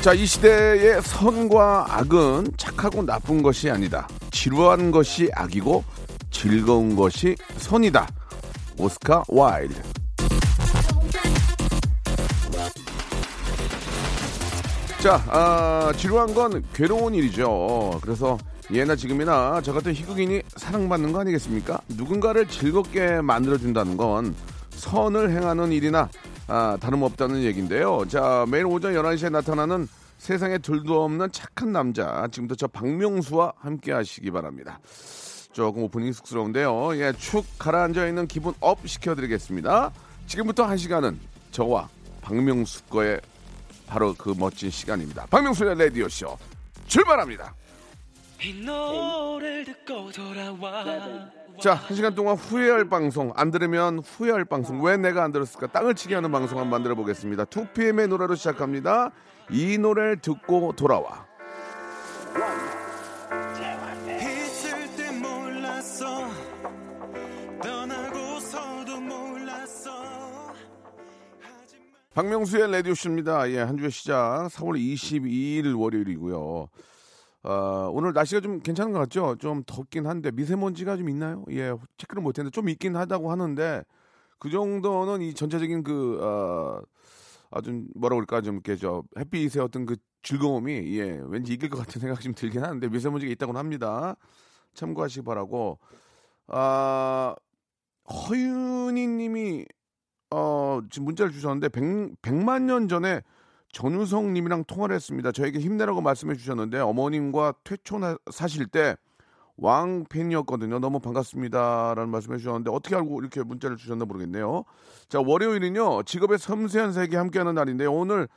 자 이 시대의 선과 악은 착하고 나쁜 것이 아니다 지루한 것이 악이고 즐거운 것이 선이다 오스카 와일드 자, 아, 지루한 건 괴로운 일이죠. 그래서 예나 지금이나 저 같은 희극인이 사랑받는 거 아니겠습니까? 누군가를 즐겁게 만들어준다는 건 선을 행하는 일이나 아, 다름없다는 얘기인데요. 자, 매일 오전 11시에 나타나는 세상에 둘도 없는 착한 남자. 지금부터 저 박명수와 함께 하시기 바랍니다. 조금 오프닝 쑥스러운데요. 예, 축 가라앉아 있는 기분 up 시켜드리겠습니다. 지금부터 한 시간은 저와 박명수 거의 바로 그 멋진 시간입니다. 박명수의 라디오 쇼 출발합니다. 자, 한 시간 동안 후회할 방송, 안 들으면 후회할 방송, 왜 내가 안 들었을까? 땅을 치게 하는 방송 한번 만들어 보겠습니다. 2PM의 노래로 시작합니다. 이 노래를 듣고 돌아와. 박명수의 라디오 쇼입니다. 예, 한 주의 시작 4월 22일 월요일이고요. 어, 오늘 날씨가 좀 괜찮은 것 같죠? 좀 덥긴 한데 미세먼지가 좀 있나요? 예, 체크를 못했는데 좀 있긴 하다고 하는데 그 정도는 이 전체적인 그 어, 아주 뭐라 그럴까 좀 이렇게 저 햇빛의 어떤 그 즐거움이 예 왠지 이길 것 같은 생각이 좀 들긴 하는데 미세먼지가 있다고는 합니다. 참고하시기 바라고 아 허윤희님이 어 지금 문자를 주셨는데 100, 100만 년 전에 전우성 님이랑 통화를 했습니다. 저에게 힘내라고 말씀해 주셨는데 어머님과 퇴촌 하- 사실 때 왕팬이었거든요. 너무 반갑습니다라는 말씀해 주셨는데 어떻게 알고 이렇게 문자를 주셨나 모르겠네요. 자 월요일은요 직업의 섬세한 세계 함께하는 날인데요. 오늘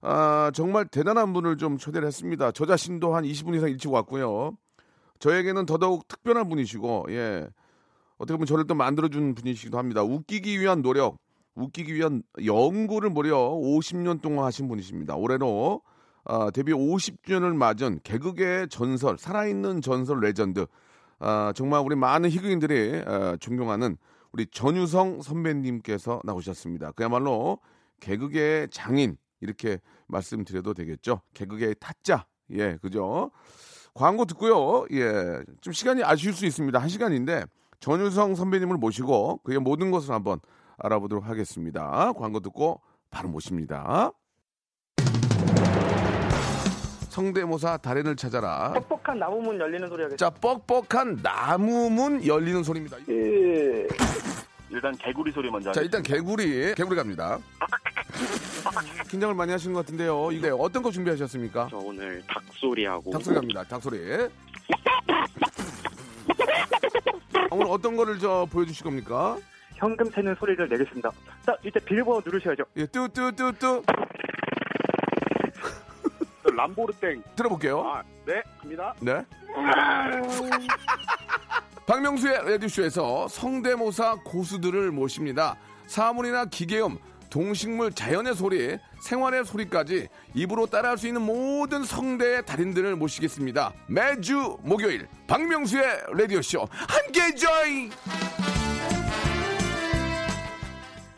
아, 정말 대단한 분을 좀 초대를 했습니다. 저 자신도 한 20분 이상 일찍 왔고요. 저에게는 더더욱 특별한 분이시고 예 어떻게 보면 저를 또 만들어준 분이시기도 합니다. 웃기기 위한 노력, 웃기기 위한 연구를 무려 50년 동안 하신 분이십니다. 올해로 아, 데뷔 50주년을 맞은 개그계의 전설, 살아있는 전설 레전드. 아, 정말 우리 많은 희극인들이 아, 존경하는 우리 전유성 선배님께서 나오셨습니다. 그야말로 개그계의 장인 이렇게 말씀드려도 되겠죠. 개그계의 타짜. 예, 그죠? 광고 듣고요. 예, 좀 시간이 아쉬울 수 있습니다. 한 시간인데 전유성 선배님을 모시고 그의 모든 것을 한번 알아보도록 하겠습니다. 광고 듣고 바로 모십니다. 성대모사 달인을 찾아라. 뻑뻑한 나무문 열리는 소리 하겠습니다. 자, 뻑뻑한 나무문 열리는 소리입니다. 예. 일단 개구리 소리 먼저 자, 일단 개구리, 개구리 갑니다. 긴장을 많이 하시는 것 같은데요. 이거 어떤 거 준비하셨습니까? 저 오늘 닭소리하고 닭소리 갑니다. 닭소리. 오늘 어떤 거를 저 보여주실 겁니까? 현금 세는 소리를 내겠습니다. 자, 이제 빌보드 누르셔야죠. 예, 뚜뚜뚜뚜 람보르땡 들어볼게요. 아, 네 갑니다 네. 박명수의 라디오쇼에서 성대모사 고수들을 모십니다. 사물이나 기계음, 동식물, 자연의 소리, 생활의 소리까지 입으로 따라할 수 있는 모든 성대의 달인들을 모시겠습니다. 매주 목요일 박명수의 라디오쇼 함께 join!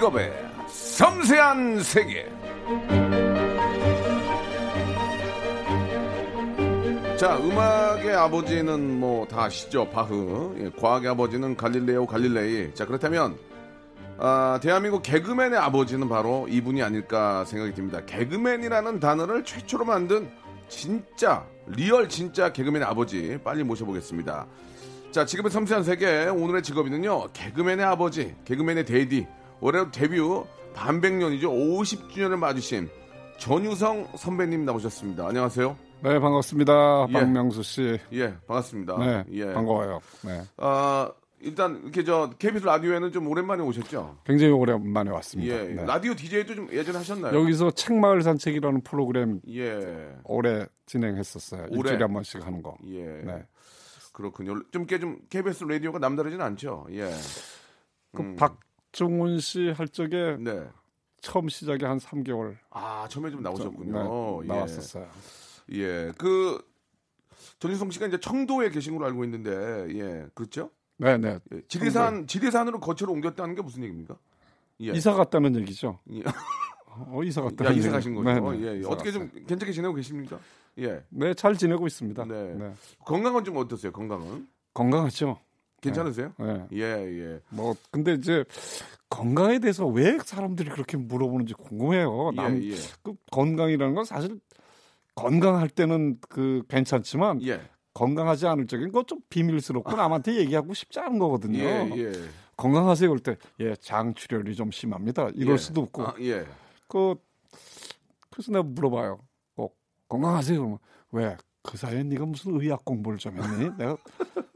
직업의 섬세한 세계. 자, 음악의 아버지는 뭐 다 아시죠? 바흐. 예, 과학의 아버지는 갈릴레오 갈릴레이. 자, 그렇다면 아, 대한민국 개그맨의 아버지는 바로 이분이 아닐까 생각이 듭니다. 개그맨이라는 단어를 최초로 만든 진짜 real 진짜 개그맨의 아버지 빨리 모셔보겠습니다. 자, 지금의 섬세한 세계 오늘의 직업인은요. 개그맨의 아버지, 개그맨의 데디. 올해 데뷔 반백년이죠. 50주년을 맞으신 전유성 선배님 나오셨습니다. 안녕하세요. 네, 반갑습니다. 예. 박명수 씨. 예, 반갑습니다. 네, 예. 반가워요. 네. 아, 일단 이렇게 저 KBS 라디오에는 좀 오랜만에 오셨죠? 굉장히 오랜만에 왔습니다. 예. 네. 라디오 DJ도 좀 예전에 하셨나요? 여기서 책마을 산책이라는 프로그램 예. 올해 진행했었어요. 올해? 일주일에 한 번씩 하는 거. 예. 네. 그렇군요. 좀 이렇게 좀 KBS 라디오가 남다르진 않죠. 예. 그박 종훈 씨 할 적에 네. 처음 시작이 한 3개월 아, 처음에 좀 나오셨군요. 네, 예. 나왔었어요. 예. 그 전유성 씨가 이제 청도에 계신 걸로 알고 있는데, 예. 그렇죠? 네, 네. 예. 지리산 지리산으로 거처를 옮겼다는 게 무슨 얘기입니까? 예. 이사 갔다는 얘기죠. 예. 어, 이사 야, 갔다는 이사. 가신 거죠. 네, 네. 예, 예. 어떻게 좀. 괜찮게 지내고 계십니까? 예. 네, 잘 지내고 있습니다. 네. 네. 건강은 좀 어떠세요? 건강은? 건강하죠. 괜찮으세요? 네. 예, 예. 뭐 근데 이제 건강에 대해서 왜 사람들이 그렇게 물어보는지 궁금해요. 남, 예, 예. 그 건강이라는 건 사실 건강할 때는 그 괜찮지만 예. 건강하지 않을 적엔 그거 좀 비밀스럽고 남한테 얘기하고 싶지 않은 거거든요. 예, 예. 건강하세요 그럴 때, 예, 장 출혈이 좀 심합니다. 이럴 예. 수도 없고. 아, 예. 그, 그래서 내가 물어봐요. 꼭 건강하세요. 그러면 왜? 그 사이에 네가 무슨 의학 공부를 좀 했니? 내가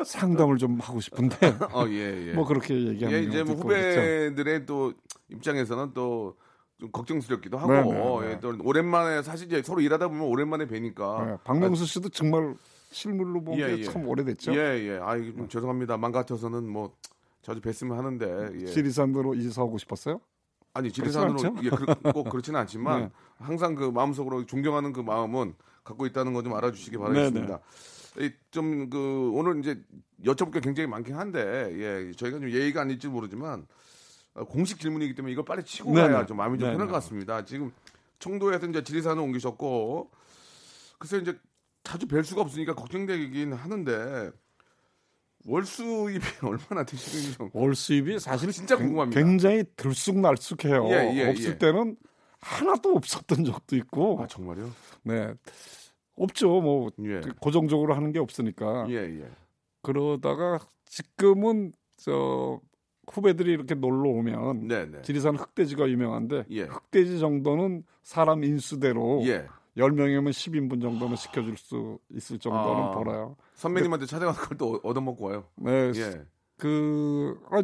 상담을 좀 하고 싶은데. 어, 예, 예. 뭐 그렇게 얘기하는 예, 이제 뭐. 후배들의 또 입장에서는 또 좀 걱정스럽기도 하고 네, 네, 네. 예, 또 오랜만에 사실 이제 서로 일하다 보면 오랜만에 뵈니까 네, 박명수 씨도 정말 실물로 본게 예, 예. 참 오래됐죠. 예, 예. 아, 죄송합니다. 맘 같아서는 뭐 자주 뵀으면 하는데 예. 지리산으로 이사하고 싶었어요? 아니 지리산으로 그렇진 예, 그, 꼭 그렇지는 않지만 네. 항상 그 마음속으로 존경하는 그 마음은 갖고 있다는 거 좀 알아주시기 바라겠습니다. 좀 그 오늘 이제 여쭤볼 게 굉장히 많긴 한데 예, 저희가 좀 예의가 아닐지 모르지만 어, 공식 질문이기 때문에 이걸 빨리 치고 네네. 가야 좀 마음이 좀 네네. 편할 것 같습니다. 지금 청도에서 이제 지리산을 옮기셨고 글쎄 이제 자주 뵐 수가 없으니까 걱정되긴 하는데 월 수입이 얼마나 되시는지 좀 월 수입이 사실 진짜 굉- 궁금합니다. 굉장히 들쑥날쑥해요. 예, 예, 없을 예. 때는 하나도 없었던 적도 있고, 아 정말요? 네, 없죠. 뭐 예. 그 고정적으로 하는 게 없으니까. 예, 예. 그러다가 지금은 저 후배들이 이렇게 놀러 오면 네, 네. 지리산 흑돼지가 유명한데 예. 흑돼지 정도는 사람 인수대로 예. 10명이면 10인분 정도는 시켜줄 수 있을 정도는 아. 벌어요. 선배님한테 찾아가서 그걸 또 얻어먹고 와요. 네, 예. 그, 아,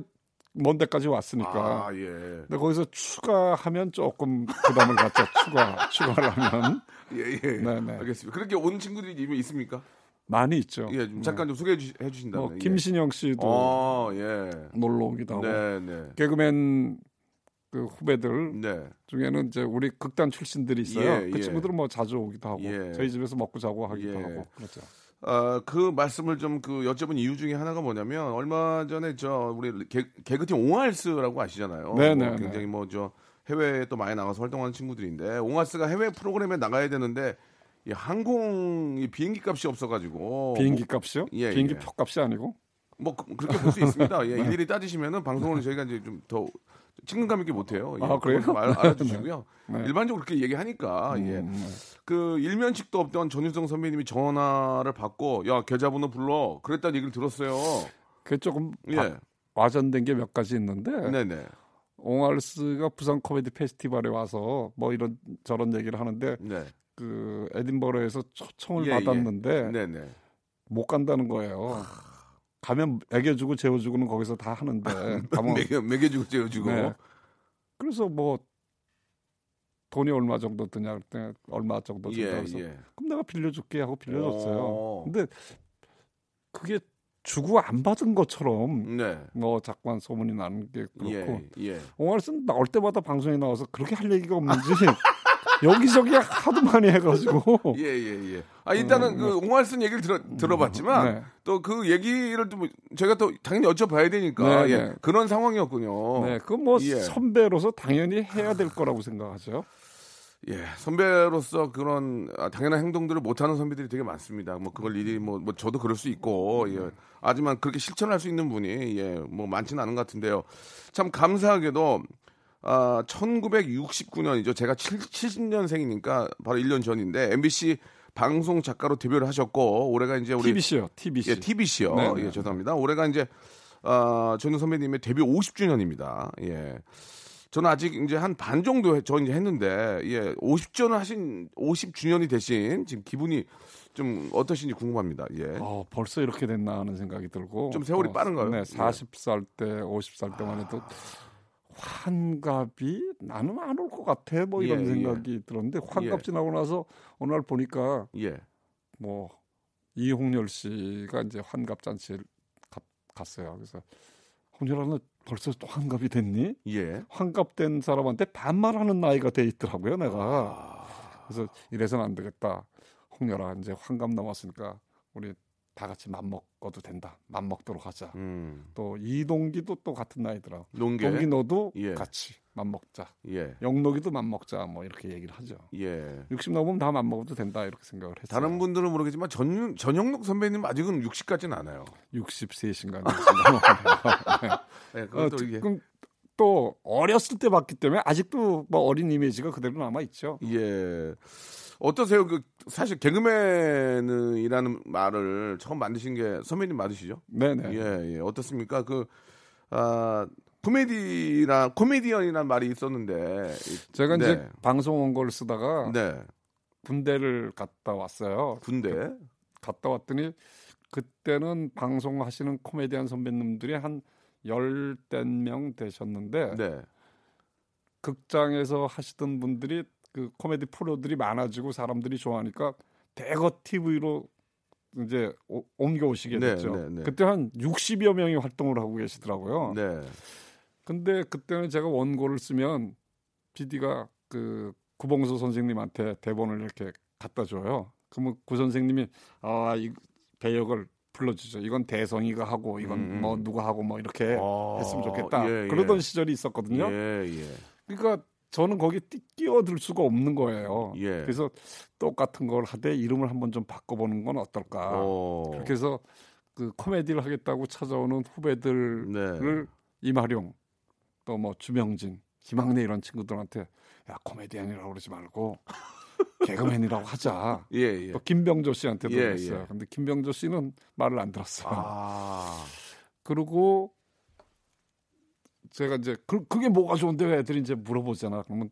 먼 데까지 왔으니까. 아, 예. 근데 거기서 추가하면 조금 부담을 갖죠. 추가, 추가를 하면. 예, 예. 네, 네. 알겠습니다. 그렇게 온 친구들이 이미 있습니까? 많이 있죠. 예, 좀 잠깐 좀 소개해 주, 해 주신다면. 뭐, 김신영 씨도 아, 예. 놀러 오기도 하고. 네, 네. 개그맨 그 후배들 네. 중에는 이제 우리 극단 출신들이 있어요. 예, 그 예. 친구들은 뭐 자주 오기도 하고 예. 저희 집에서 먹고 자고 하기도 예. 하고 그렇죠. 아, 그 말씀을 좀 그 여쭤본 이유 중에 하나가 뭐냐면 얼마 전에 저 우리 개, 개그팀 옹알스라고 아시잖아요. 네, 뭐 네, 굉장히 뭐 저 해외에 또 많이 나가서 활동하는 친구들인데 옹알스가 해외 프로그램에 나가야 되는데 이 항공 이 비행기 값이 없어가지고 비행기 값이요? 예, 비행기 예. 표 값이 아니고 뭐 그- 그렇게 볼 수 있습니다. 예, 일일이 따지시면은 방송을 저희가 이제 좀 더 친근감 있게 못해요. 예, 아, 그래요? 좀 알, 알아주시고요. 네. 일반적으로 그렇게 얘기하니까 예. 음, 네. 그 일면식도 없던 전유성 선배님이 전화를 받고 야 계좌번호 불러 그랬다는 얘기를 들었어요. 그게 조금 예, 바- 와전된 게 몇 가지 있는데 네네, 옹알스가 부산 코미디 페스티벌에 와서 뭐 이런 저런 얘기를 하는데 네, 그 에딘버러에서 초청을 예, 예. 받았는데. 못 간다는 거예요. 가면 먹여주고 재워주고는 거기서 다 하는데 가면 매겨 매겨주고 재워주고. 네. 그래서 뭐 돈이 얼마 정도 드냐 그때 얼마 정도 든다 예, 그래서 예. 그럼 내가 빌려줄게 하고 빌려줬어요. 오. 근데 그게 주고 안 받은 것처럼 네. 뭐 자꾸만 소문이 나는 게 그렇고 예, 예. 옹알스는 나올 때마다 방송에 나와서 그렇게 할 얘기가 없는지 여기저기 하도 많이 해가지고 예, 예, 예. 아, 일단은 그 옹알슨 얘기를 들어, 들어봤지만 음, 네. 또그 얘기를 또 뭐- 저희가 또 당연히 여쭤봐야 되니까 네, 예, 네. 그런 상황이었군요. 네, 그뭐 예. 선배로서 당연히 해야 될 거라고 생각하죠. 예, 선배로서 그런 아, 당연한 행동들을 못하는 선배들이 되게 많습니다. 뭐 그걸 일이 뭐, 뭐 저도 그럴 수 있고, 예. 하지만 그렇게 실천할 수 있는 분이 예, 뭐 많지는 않은 것 같은데요. 참 감사하게도 아, 1969년이죠. 제가 70년생이니까 바로 1년 전인데 MBC 방송 작가로 데뷔를 하셨고 올해가 이제 우리 TBC요. TBC. 예, TBC요. 네, 네. 예, 죄송합니다. 올해가 이제 아, 전우 선배님의 데뷔 50주년입니다. 예. 저는 아직 이제 한 반 정도 해- 저 이제 했는데 예, 50주년 하신 50주년이 되신 지금 기분이 좀 어떠신지 궁금합니다. 예. 어, 벌써 이렇게 됐나 하는 생각이 들고 좀 세월이 또, 빠른가요? 네, 예. 40살 때, 50살 때만 해도 환갑이 나는 안 올 것 같아 뭐 이런 예, 생각이 들었는데 환갑 예. 지나고 나서 어느 날 보니까 예. 뭐 이홍렬 씨가 이제 환갑 잔치를 가- 갔어요. 그래서 홍렬아 너 벌써 또 환갑이 됐니? 예. 환갑 된 사람한테 반말하는 나이가 돼 있더라고요, 아. 내가. 그래서 이래서는 안 되겠다. 홍렬아 이제 환갑 넘었으니까 우리 다 같이 맘 먹어도 된다. 맘 먹도록 하자. 음. 또 이동기도 또 같은 나이더라. 농계. 동기 너도 예. 같이 맘 먹자. 예. 영록이도 맘 먹자. 뭐 이렇게 얘기를 하죠. 예. 60 넘으면 다 맘 먹어도 된다 이렇게 생각을 했어요. 다른 분들은 모르겠지만 전 전영록 선배님 아직은 60까지는 않아요. 63인가 예, 어, 지금 또 어렸을 때 봤기 때문에 아직도 뭐 어린 이미지가 그대로 남아 있죠. 예. 어떠세요? 그 사실 개그맨이라는 말을 처음 만드신 게 선배님 맞으시죠? 네네. 예, 예. 어떻습니까? 그 아, 코미디라 코미디언이라는 말이 있었는데 제가 네. 이제 방송 원고를 쓰다가 네. 군대를 갔다 왔어요. 군대. 갔다 왔더니 그때는 방송하시는 코미디언 선배님들이 한 열댓 명 되셨는데 네. 극장에서 하시던 분들이 그 코미디 프로들이 많아지고 사람들이 좋아하니까 대거 TV로 이제 오- 옮겨 오시게 네, 됐죠. 네, 네. 그때 한 60여 명이 활동을 하고 계시더라고요. 네. 근데 그때는 제가 원고를 쓰면 PD가 그 구봉수 선생님한테 대본을 이렇게 갖다 줘요. 그러면 구 선생님이 아 이 배역을 불러주죠. 이건 대성이가 하고 이건 음, 음. 뭐 누가 하고 뭐 이렇게 아, 했으면 좋겠다. 예, 예. 그러던 시절이 있었거든요. 예, 예. 그러니까 저는 거기 끼- 끼어들 수가 없는 거예요. 예. 그래서 똑같은 걸 하되 이름을 한번 좀 바꿔보는 건 어떨까. 어. 그렇게 해서 그 코미디를 하겠다고 찾아오는 후배들을 네. 이마룡 또 뭐 주명진, 김학래 이런 친구들한테 야 코미디언이라고 그러지 말고 개그맨이라고 하자. 예, 예. 또 김병조 씨한테도 예, 그랬어요. 예. 근데 김병조 씨는 말을 안 들었어요. 아. 그리고 제가 이제 그, 그게 뭐가 좋은데 애들이 이제 물어보잖아. 그러면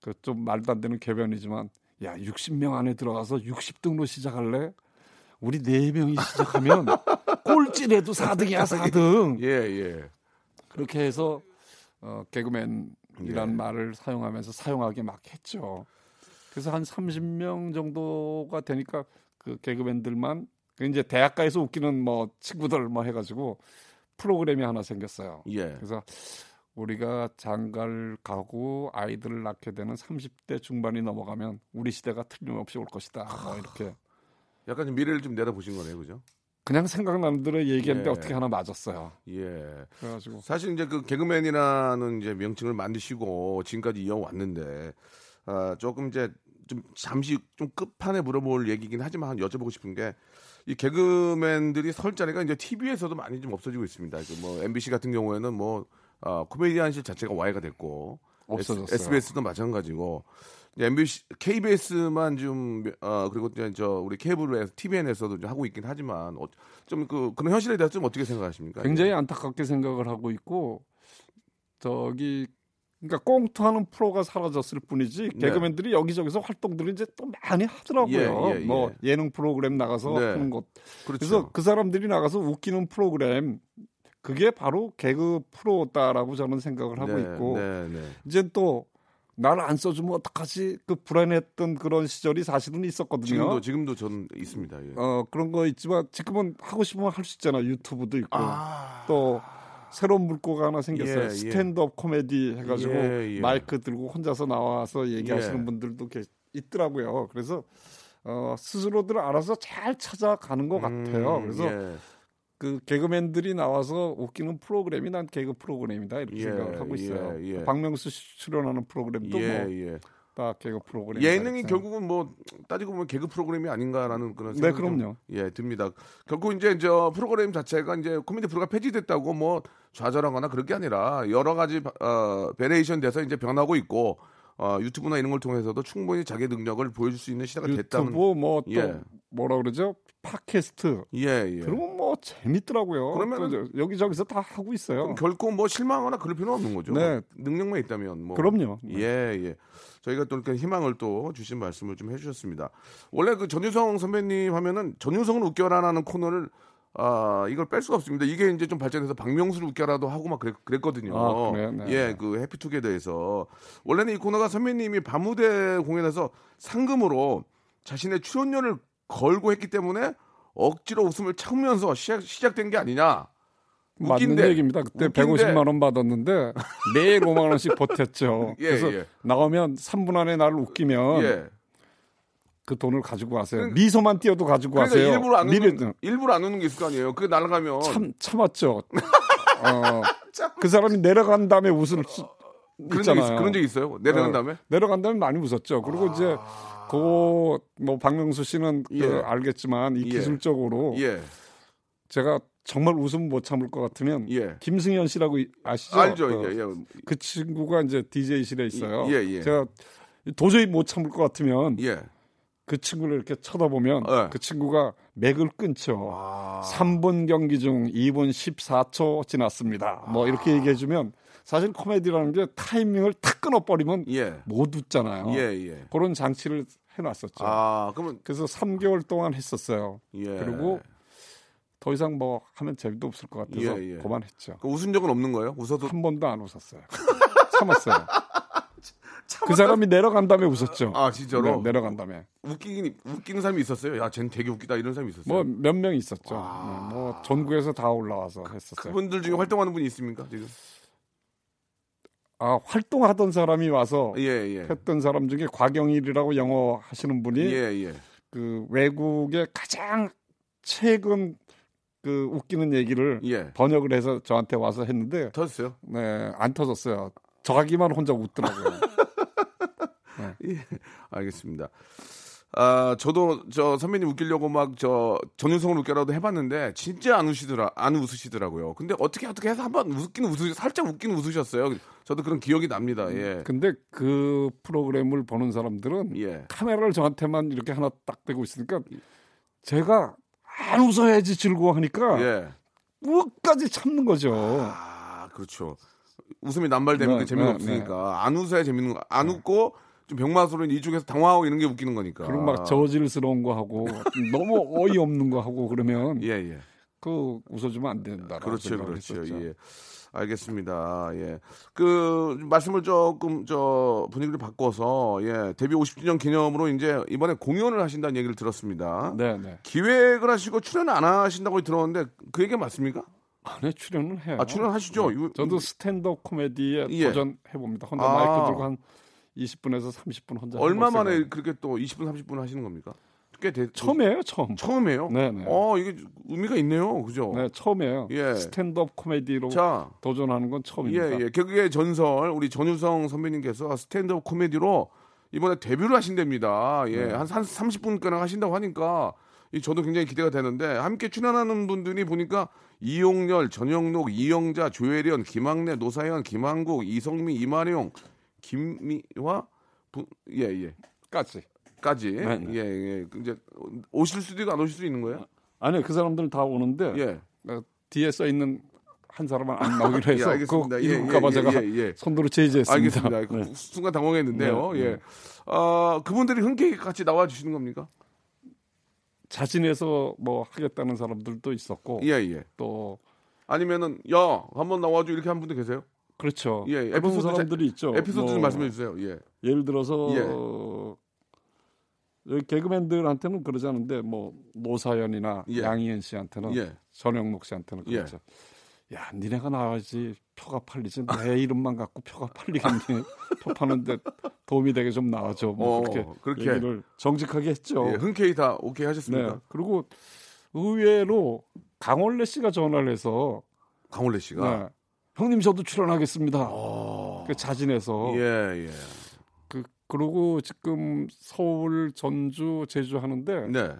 그 좀 말도 안 되는 궤변이지만 야 60명 안에 들어가서 60등로 시작할래? 우리 네 명이 시작하면 꼴찌래도 4등이야 4등. 예, 예. 그렇게 해서 어, 개그맨이란 예. 말을 사용하면서 사용하게 막 했죠. 그래서 한 30명 정도가 되니까 그 개그맨들만 그 이제 대학가에서 웃기는 뭐 친구들 뭐 해가지고 프로그램이 하나 생겼어요. 예. 그래서 우리가 장가를 가고 아이들을 낳게 되는 30대 중반이 넘어가면 우리 시대가 틀림없이 올 것이다. 뭐 이렇게 약간 좀 미래를 좀 내다보신 거네요, 그죠? 그냥 생각나는 대로 얘기했는데 예. 어떻게 하나 맞았어요. 예. 그래가지고 사실 이제 그 개그맨이라는 이제 명칭을 만드시고 지금까지 이어왔는데 아, 조금 이제 좀 잠시 좀 끝판에 물어볼 얘기긴 하지만 한 여쭤보고 싶은 게 이 개그맨들이 설 자리가 이제 TV에서도 많이 좀 없어지고 있습니다. 그뭐 MBC 같은 경우에는 뭐 아, 코미디언실 자체가 와해가 됐고 없어졌어요. SBS도 마찬가지고 MBC, KBS만 좀 어, 그리고 이제 저 우리 케이블에서 TVN에서도 좀 하고 있긴 하지만 어, 좀그 그런 현실에 대해서 좀 어떻게 생각하십니까? 굉장히 안타깝게 생각을 하고 있고 저기 그러니까 꽁투하는 프로가 사라졌을 뿐이지 네. 개그맨들이 여기저기서 활동들을 이제 또 많이 하더라고요. 예, 예, 예. 뭐 예능 프로그램 나가서 네. 하는 것. 그렇죠. 그래서 그 사람들이 나가서 웃기는 프로그램 그게 바로 개그 프로다라고 저는 생각을 하고 네, 있고 네, 네. 이제 또 나를 안 써주면 어떡하지 그 불안했던 그런 시절이 사실은 있었거든요. 지금도 지금도 저는 있습니다. 예. 어 그런 거 있지만 지금은 하고 싶으면 할 수 있잖아 유튜브도 있고 아. 또 새로운 물고가 하나 생겼어요. 예, 예. 스탠드업 코미디 해가지고 예, 예. 마이크 들고 혼자서 나와서 얘기하시는 예. 분들도 계, 있더라고요. 그래서 어, 스스로들 알아서 잘 찾아가는 것 같아요. 음, 그래서 예. 그 개그맨들이 나와서 웃기는 프로그램이 난 개그 프로그램이다 이렇게 예, 생각을 하고 있어요. 예, 예. 박명수 씨 출연하는 프로그램도 예, 뭐 예. 딱 개그 프로그램. 예능이 결국은 뭐 따지고 보면 개그 프로그램이 아닌가라는 그런 네, 생각이 좀, 그럼요. 예 듭니다. 결국 이제 저 프로그램 자체가 이제 코미디 프로가 폐지됐다고 뭐 좌절하거나 그럴 게 아니라 여러 가지 어 variation 돼서 이제 변하고 있고 어, 유튜브나 이런 걸 통해서도 충분히 자기 능력을 보여줄 수 있는 시대가 됐다는 유튜브 뭐또 예. 뭐라 그러죠? 팟캐스트. 예 예. 그러면 뭐 재밌더라고요. 저- 여기저기서 다 하고 있어요. 결코 뭐 실망하거나 그럴 필요는 없는 거죠. 네. 능력만 있다면 뭐. 그럼요. 예, 예. 저희가 또 이렇게 희망을 또 주신 말씀을 좀 해주셨습니다. 원래 그 전유성 선배님 하면은 전유성을 웃겨라라는 코너를 아 이걸 뺄 수가 없습니다. 이게 이제 좀 발전해서 박명수를 웃겨라도 하고 막 그랬, 거든요 아? 네. 예, 그 해피투게더에서 원래는 이 코너가 선배님이 밤무대 공연에서 상금으로 자신의 출연료를 걸고 했기 때문에 억지로 웃음을 참으면서 시작, 시작된 게 아니냐. 맞는 웃긴데. 얘기입니다. 그때 웃긴데. 150만 원 받았는데 매일 5만 원씩 보탰죠. 예, 그래서 예. 나오면 3분 안에 나를 웃기면 예. 그 돈을 가지고 가세요. 미소만 띄어도 가지고 그러니까 가세요. 일부러 안 미리 웃는 일부러 안 웃는 게 있을 거 아니에요. 그게 날아가면 참 참았죠. 어, 그 사람이 내려간 다음에 웃을 수 그런 적 있잖아요. 있, 그런 적 있어요. 내려간 어, 다음에 내려간 다음에 많이 웃었죠. 그리고 이제 그뭐 박명수 씨는 그 예. 알겠지만 이 예. 기술적으로 예, 제가 정말 웃음 못 참을 것 같으면 예. 김승현 씨라고 이- 아시죠? 알죠. 그, 예, 예. 그 친구가 이제 DJ실에 있어요. 예, 예. 제가 도저히 못 참을 것 같으면 예. 그 친구를 이렇게 쳐다보면 예. 그 친구가 맥을 끊죠. 아. 3분 경기 중 2분 14초 지났습니다. 뭐 이렇게 얘기해 주면 사실 코미디라는 게 타이밍을 탁 끊어버리면 예. 못 웃잖아요. 예, 예. 그런 장치를 해놨었죠. 아, 그러면 그래서 3개월 동안 했었어요. 예. 그리고 더 이상 뭐 하면 재미도 없을 것 같아서 예, 예. 그만했죠. 그 웃은 적은 없는 거예요? 웃어도 한 번도 안 웃었어요. 참았어요. 그 사람이 내려간 다음에 웃었죠. 아, 진짜로? 네, 내려간 다음에. 웃기긴 웃기는 사람이 있었어요. 야, 쟤는 되게 웃기다 이런 사람이 있었어요. 뭐 몇 명 있었죠. 네, 뭐 전국에서 다 올라와서 했었어요. 그분들 중에 활동하는 분이 있습니까? 지금? 아 활동하던 사람이 와서 예, 예. 했던 사람 중에 곽영일이라고 영어 하시는 분이 예, 예. 그 외국의 가장 최근 그 웃기는 얘기를 예. 번역을 해서 저한테 와서 했는데 터졌어요. 네, 안 터졌어요. 저하기만 혼자 웃더라고요. 알겠습니다. 아, 저도 저 선배님 웃기려고 막 저 전윤성을 웃겨라도 해봤는데 진짜 안 웃으시더라, 안 웃으시더라고요. 근데 어떻게 어떻게 해서 한번 웃기는 웃으, 살짝 웃기는 웃으셨어요. 저도 그런 기억이 납니다. 예, 근데 그 프로그램을 보는 사람들은 예. 카메라를 저한테만 이렇게 하나 딱 대고 있으니까 제가 안 웃어야지 즐거워하니까 예. 끝까지 참는 거죠. 아, 그렇죠. 웃음이 남발되면 네, 그 재미가 네, 없으니까 안 웃어야 재밌는 거. 안 웃고 좀 병맛으로 이쪽에서 당황하고 이런 게 웃기는 거니까. 그리고 막 저질스러운 거 하고 너무 어이없는 거 하고 그러면 예, 예. 그 웃어주면 안 된다. 그렇죠, 그렇죠. 예. 알겠습니다. 예. 그 말씀을 조금 저 분위기를 바꿔서 예 데뷔 50주년 기념으로 이제 이번에 공연을 하신다는 얘기를 들었습니다. 네, 네. 기획을 하시고 출연 안 하신다고 들었는데 그 얘기 맞습니까? 안에 출연을 해요. 아 출연하시죠? 이거- 저도 스탠드업 코미디에 예. 도전해 봅니다. 혼자 아. 마이크 들고 한 20분에서 30분 혼자. 얼마 만에. 그렇게 또 20분 30분 하시는 겁니까? 꽤 돼, 처음이에요, 처음. 처음이에요? 네, 네. 어 이게 의미가 있네요, 그죠? 네, 처음이에요. 예. stand-up 코미디로 자, 도전하는 건 처음입니다. 예, 예. 개그의 전설 우리 전유성 선배님께서 stand-up 코미디로 이번에 데뷔를 하신답니다. 예, 네. 한, 한 30분가량 하신다고 하니까 이 저도 굉장히 기대가 되는데 함께 출연하는 분들이 보니까 이용렬, 전영록, 이영자, 조혜련, 김학래, 노사연, 김한국, 이성미, 이마룡, 김미화, 부, 예, 예. 까지. 까지. 네, 네. 예, 예. 이제 오실 수도 있고 안 오실 수 있는 거예요? 아니요, 그 사람들 다 오는데 예. 어, 뒤에 써 있는 한 사람은 안 나오기로 해서 예, 알겠습니다. 그 예, 이럴까봐 예, 제가 예, 예. 손으로 제지했습니다. 알겠습니다. 그 네. 순간 당황했는데요. 네, 예. 네. 어, 그분들이 흔쾌히 같이 나와 주시는 겁니까? 자진해서 뭐 하겠다는 사람들도 있었고 예, 예. 또 아니면은 야, 한번 나와줘 이렇게 한 분들 계세요? 그렇죠. 예, 그런 에피소드 사람들이 있죠. 에피소드 좀뭐 말씀해 주세요. 예. 예를 들어서 예. 어, 여기 개그맨들한테는 그러지 않은데 뭐 노사연이나 예. 양희은 씨한테는 예. 전영록 씨한테는 예. 그렇죠. 야, 니네가 나와야지 표가 팔리지. 내 이름만 갖고 표가 팔리겠니? 표 파는데 도움이 되게 좀 나와줘. 뭐 어, 그렇게, 그렇게. 얘기를 정직하게 했죠. 예, 흔쾌히 다 오케이 네. 하셨습니까? 그리고 의외로 강원래 씨가 전화를 해서 강원래 씨가. 네. 형님 저도 출연하겠습니다. 어. 그 자진해서 예, 예. 그 그리고 지금 서울, 전주, 제주 하는데 네.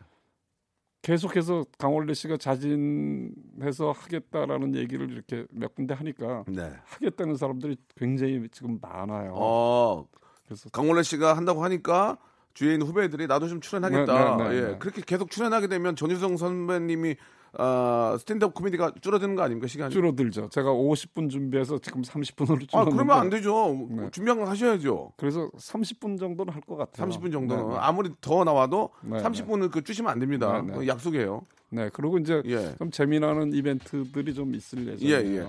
계속해서 강원래 씨가 자진해서 하겠다라는 얘기를 이렇게 몇 군데 하니까 네. 하겠다는 사람들이 굉장히 지금 많아요. 어, 그래서 강원래 씨가 한다고 하니까 주위에 있는 후배들이 나도 좀 출연하겠다. 네, 네, 네, 예. 네. 그렇게 계속 출연하게 되면 전유성 선배님이 아, 스탠드업 코미디가 줄어드는 거 아닙니까 시간이? 줄어들죠. 제가 50분 준비해서 지금 30분으로 아 줄었는데 그러면 안 되죠. 네. 준비한 거 하셔야죠. 그래는 30분 정도는 할 것 같아요. 30분 정도는 네, 네. 아무리 더 나와도 네, 30분을 그 주시면 안 됩니다. 네, 네. 그거 약속이에요. 네, 그리고 이제 예. 좀 재미나는 이벤트들이 좀 있을 예정이에요. 예, 예.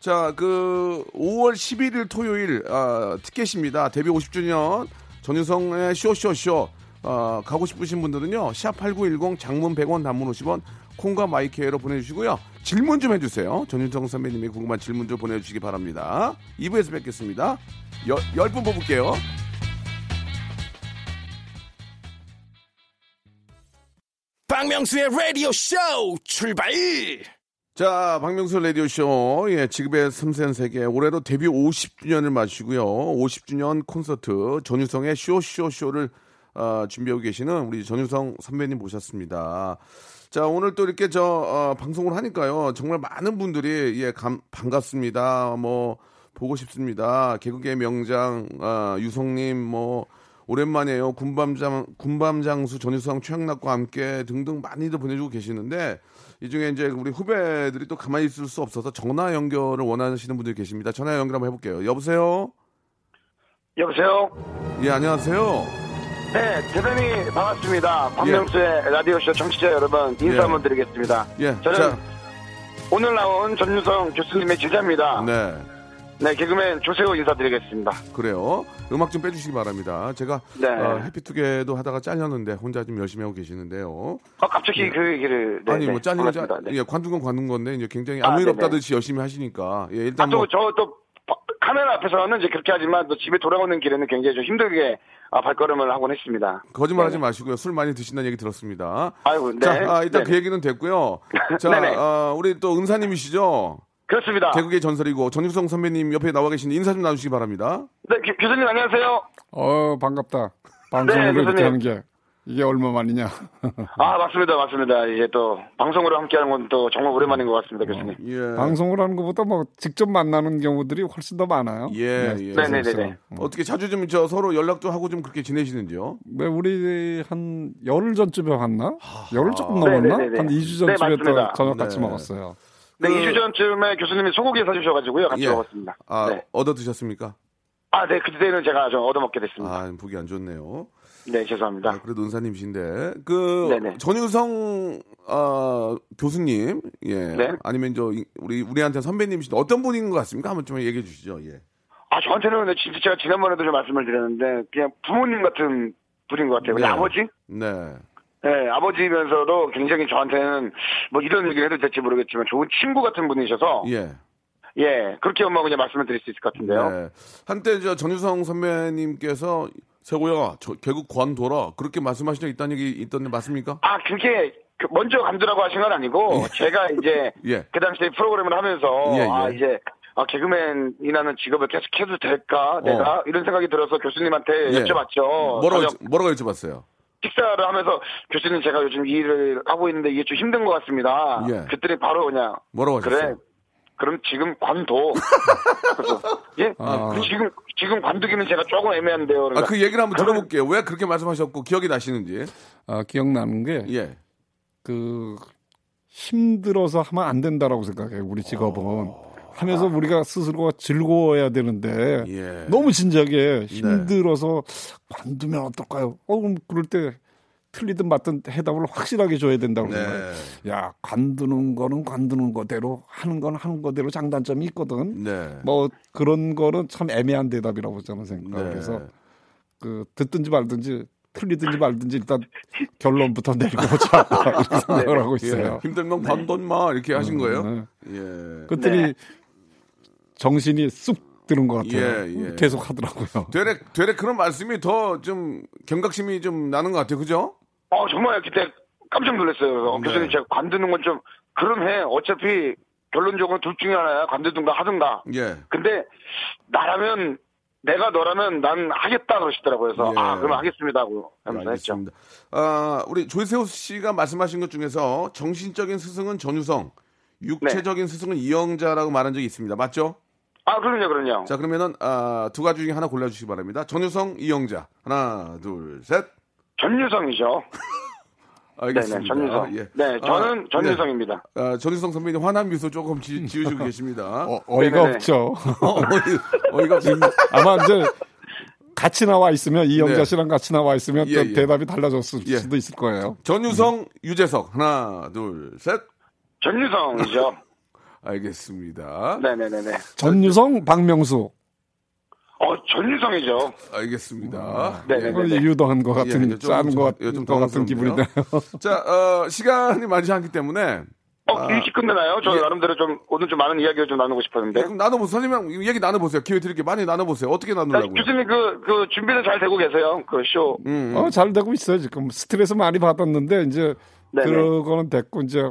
자, 그 5월 11일 토요일 아, 티켓입니다. 데뷔 50주년 전유성의 쇼쇼쇼 아, 가고 싶으신 분들은요. 샵8910 장문 100원 단문 50원 콩과 마이케이로 보내주시고요. 질문 좀 해주세요. 전유성 선배님이 궁금한 질문 좀 보내주시기 바랍니다. 2부에서 뵙겠습니다. 열, 10분 뽑을게요. 박명수의 라디오 쇼 출발 자, 박명수 라디오 쇼, 예, 지급의 섬세한 세계. 올해로 데뷔 50주년을 맞추고요. 50주년 콘서트, 전유성의 쇼쇼쇼를 어, 준비하고 계시는 우리 전유성 선배님 모셨습니다. 자, 오늘 또 이렇게 저, 어, 방송을 하니까요. 정말 많은 분들이, 예, 감, 반갑습니다. 뭐, 보고 싶습니다. 개그계 명장, 아, 유성님, 뭐, 오랜만이에요. 군밤장, 군밤장수 전유성 최양락과 함께 등등 많이들 보내주고 계시는데, 이 중에 이제 우리 후배들이 또 가만히 있을 수 없어서 전화 연결을 원하시는 분들이 계십니다. 전화 연결 한번 해볼게요. 여보세요? 여보세요? 예, 안녕하세요. 네, 대단히 반갑습니다. 박명수의 라디오쇼 청취자 여러분, 인사 예. 한번 드리겠습니다. 예, 저는 자, 오늘 나온 전유성 교수님의 제자입니다. 네. 네, 개그맨 조세호 인사드리겠습니다. 그래요. 음악 좀 빼주시기 바랍니다. 제가 네. 어, 해피투게도 하다가 잘렸는데 혼자 좀 열심히 하고 계시는데요. 어, 갑자기 그 얘기를. 네, 아니 네, 뭐 잘리는 자, 반갑습니다. 네. 예, 관둔 건 관둔 건데 이제 굉장히 아, 아무 일 네네. 없다듯이 열심히 하시니까 예, 아, 일단 또, 뭐 저, 또, 바- 카메라 앞에서는 이제 그렇게 하지만 또 집에 돌아오는 길에는 굉장히 좀 힘들게 아, 발걸음을 하곤 했습니다. 거짓말하지 네네. 마시고요. 술 많이 드신다는 얘기 들었습니다. 아이고, 네. 자, 아, 일단 네네. 그 얘기는 됐고요. 자. 아, 우리 또 은사님이시죠? 그렇습니다. 개그의 전설이고 전유성 선배님 옆에 나와 계신데 인사 좀 나누시기 바랍니다. 네, 교, 교수님 안녕하세요. 어, 반갑다. 방송으로 네, 이렇게 교수님. 하는 게 이게 얼마만이냐. 아, 맞습니다. 맞습니다. 이제 또 방송으로 함께하는 건 또 정말 오랜만인 것 같습니다, 교수님. 예. 방송을 하는 것보다 뭐 직접 만나는 경우들이 훨씬 더 많아요. 예, 예. 네네 네 네. 어떻게 자주 좀 저 서로 연락도 하고 좀 그렇게 지내시는지요? 왜 우리 한 열흘 전쯤에 왔나? 열흘 조금 넘었나? 네네네네. 한 2주 네, 전쯤에 또. 저녁 같이 네. 먹었어요. 네, 그- 2주 전쯤에 교수님이 소고기 사주셔가지고요. 같이 예. 먹었습니다. 아, 네. 얻어 드셨습니까? 아, 네, 그때는 제가 좀 얻어먹게 됐습니다. 아, 보기 안 좋네요. 네, 죄송합니다. 아, 그래도 은사님이신데 그 네네. 전유성 어, 교수님, 예, 네. 아니면 저 이- 우리 우리한테 선배님이신데 어떤 분인 것 같습니까? 한번 좀 얘기해 주시죠. 예. 아, 저한테는 진짜 제가 지난번에도 좀 말씀을 드렸는데, 그냥 부모님 같은 분인 것 같아요. 네. 아버지? 네. 네, 아버지면서도 굉장히 저한테는 뭐 이런 얘기 해도 될지 모르겠지만 좋은 친구 같은 분이셔서, 예, 예. 그렇게 엄마 그냥 말씀을 드릴 수 있을 것 같은데요. 네. 한때 저 전유성 선배님께서 세고야, 저 개국 관둬라 그렇게 말씀하신 적 있다는 얘기 있던데 맞습니까? 아, 그게 그 먼저 감두라고 하신 건 아니고, 제가 이제 예. 그 당시에 프로그램을 하면서, 예, 예. 아, 이제, 아, 개그맨이라는 직업을 계속 해도 될까? 내가? 이런 생각이 들어서 교수님한테 어. 예. 여쭤봤죠. 뭐라고 저녁 뭐라고 여쭤봤어요? 식사를 하면서 교수님 제가 요즘 이 일을 하고 있는데 이게 좀 힘든 것 같습니다. 예. 그랬더니 바로 그냥 뭐라고. 하셨어요? 그 럼 지금 관둬. 예? 아. 지금 지금 관두기는 제가 조금 애매한데요. 아, 그러니까 그 얘기를 한번 들어볼게요. 왜 그렇게 말씀하셨고 기억이 나시는지. 아, 기억나는 게 예. 그 힘들어서 하면 안 된다라고 생각해요. 우리 직업은 하면서 우리가 스스로가 즐거워야 되는데 예. 너무 진지하게 힘들어서 관두면 어떨까요? 어 그럼 그럴 때 틀리든 맞든 해답을 확실하게 줘야 된다고 네. 생각해요. 야 관두는 거는 관두는 거대로 하는 건 하는 거대로 장단점이 있거든. 네. 뭐 그런 거는 참 애매한 대답이라고 저는 생각해요. 네. 그래서 그 듣든지 말든지 틀리든지 말든지 일단 결론부터 내리고 보자 이렇게 생각을 하고 있어요. 예. 힘들면 관돈 마 이렇게 하신 거예요? 네. 예. 그랬더니 정신이 쑥 드는 것 같아요. 예, 예. 계속 하더라고요. 되레 되레 그런 말씀이 더 좀 경각심이 좀 나는 것 같아요. 그죠? 어 정말 그때 깜짝 놀랐어요. 그래서 네. 교수님 제가 관두는 건 좀 그럼 해. 어차피 결론적으로 둘 중에 하나야. 관두든가 하든가. 예. 근데 나라면 내가 너라면 난 하겠다 그러시더라고요. 그래서 예. 아 그럼 하겠습니다 하고 하면서 했죠. 아, 우리 조세호 씨가 말씀하신 것 중에서 정신적인 스승은 전유성, 육체적인 네. 스승은 이영자라고 말한 적이 있습니다. 맞죠? 아 그럼요 그럼요. 자, 그러면은 아, 두 가지 중에 하나 골라주시기 바랍니다. 전유성, 이영자. 하나, 둘, 셋. 전유성이죠. 알겠습니다. 네네 전유성. 아, 예. 네 저는 아, 전유성입니다. 네. 아, 전유성 선배님 화난 미소 조금 지, 지으시고 계십니다. 어, 어이가 네네네. 없죠. 어이, 어이가 없습니다. 아마 이제 같이 나와 있으면 이영자 네. 씨랑 같이 나와 있으면 예, 또 예. 대답이 달라졌을 예. 수도 있을 거예요. 전유성, 유재석. 하나, 둘, 셋. 전유성이죠. 알겠습니다. 네네네네. 전유성, 박명수. 어 전유성이죠. 알겠습니다. 네 네네. 이거 유도한 것 같은 예, 좀- 짜는 것, 예, 좀것 같은 기분이 당황스럽네요. 드네요. 자, 어, 시간이 많지 않기 때문에 어 일찍 끝내나요? 저 예. 나름대로 좀 오늘 좀 많은 이야기를 좀 나누고 싶었는데. 네, 그럼 나눠보세요. 선생님이랑 얘기 나눠보세요. 기회 드릴게요. 많이 나눠보세요. 어떻게 자, 나누려고요? 교수님 그, 그 준비는 잘 되고 계세요. 그 쇼. 음, 어, 잘 되고 있어요. 지금 스트레스 많이 받았는데 이제 네네. 그거는 됐고 이제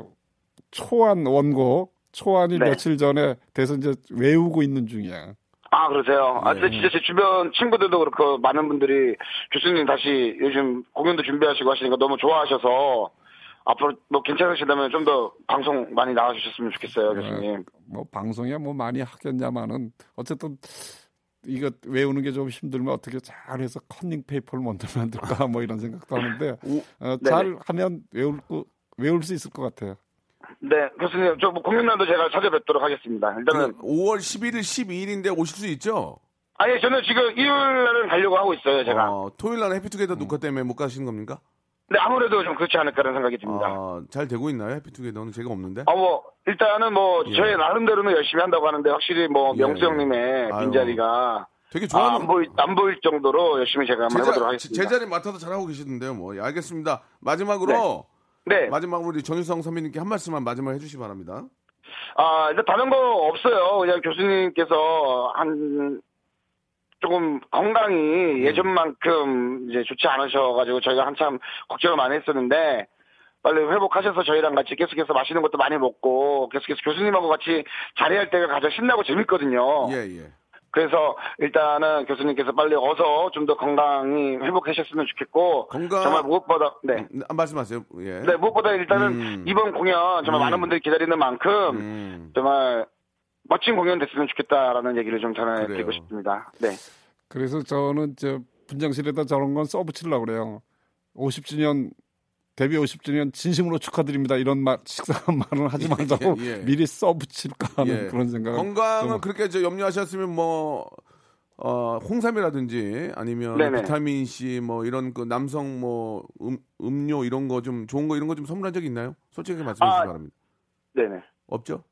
초안 원고 초안이 네. 며칠 전에 돼서 이제 외우고 있는 중이야. 아, 그러세요? 아, 네. 근데 진짜 제 주변 친구들도 그렇고 많은 분들이 교수님 다시 요즘 공연도 준비하시고 하시니까 너무 좋아하셔서 앞으로 뭐 괜찮으시다면 좀 더 방송 많이 나와주셨으면 좋겠어요, 교수님. 뭐 방송에 뭐 많이 하겠냐마는 어쨌든 이거 외우는 게 좀 힘들면 어떻게 잘해서 컨닝 페이퍼를 먼저 만들까 뭐 이런 생각도 하는데 어, 잘 하면 외울 거 외울 수 있을 것 같아요. 네, 교수님, 저 뭐 공연날도 제가 찾아뵙도록 하겠습니다. 일단은, 5월 11일, 12일인데 오실 수 있죠? 아예 저는 지금 일요일 날은 가려고 하고 있어요, 제가. 어, 토요일 날 해피투게더 녹화 때문에 못 가시는 겁니까? 근데 아무래도 좀 그렇지 않을까라는 생각이 듭니다. 아, 잘 되고 있나요? 해피투게더는 제가 없는데. 아, 뭐, 일단은 뭐, 예. 저의 나름대로는 열심히 한다고 하는데, 확실히 뭐, 예. 명수 형님의 아유. 빈자리가, 되게 아, 좋아하는 안, 보일, 안 보일 정도로 열심히 제가 한번 해보도록 제자, 하겠습니다. 제자리 맡아서 잘하고 계시는데요. 뭐. 예, 알겠습니다. 마지막으로 네. 마지막으로 우리 전유성 선배님께 한 말씀만 마지막에 해주시 기 바랍니다. 아, 일단 다른 거 없어요. 그냥 교수님께서 한, 조금 건강이 예전만큼 이제 좋지 않으셔가지고 저희가 한참 걱정을 많이 했었는데, 빨리 회복하셔서 저희랑 같이 계속해서 맛있는 것도 많이 먹고, 계속해서 교수님하고 같이 자리할 때가 가장 신나고 재밌거든요. 예, 예. 그래서 일단은 교수님께서 빨리 어서 좀 더 건강히 회복하셨으면 좋겠고, 건강- 정말 무엇보다, 네. 음, 아, 말씀하세요. 예. 네, 무엇보다 일단은 음. 이번 공연 정말 음. 많은 분들이 기다리는 만큼 음. 정말 멋진 공연 됐으면 좋겠다라는 얘기를 좀 전해드리고 그래요. 싶습니다. 네. 그래서 저는 저 분장실에다 저런 건 써붙이려고 그래요. 50주년 데뷔 50주년 진심으로 축하드립니다. 이런 말 식상한 말은 하지 말자고 예, 예. 미리 써붙일까 하는 예. 그런 생각. 건강은 그렇게 저 염려하셨으면 뭐 어, 홍삼이라든지 아니면 네네. 비타민 C 뭐 이런 그 남성 뭐 음, 음료 이런 거 좀 좋은 거 이런 거 좀 선물한 적이 있나요? 솔직하게 말씀해 주시기 아, 바랍니다. 네네. 없죠?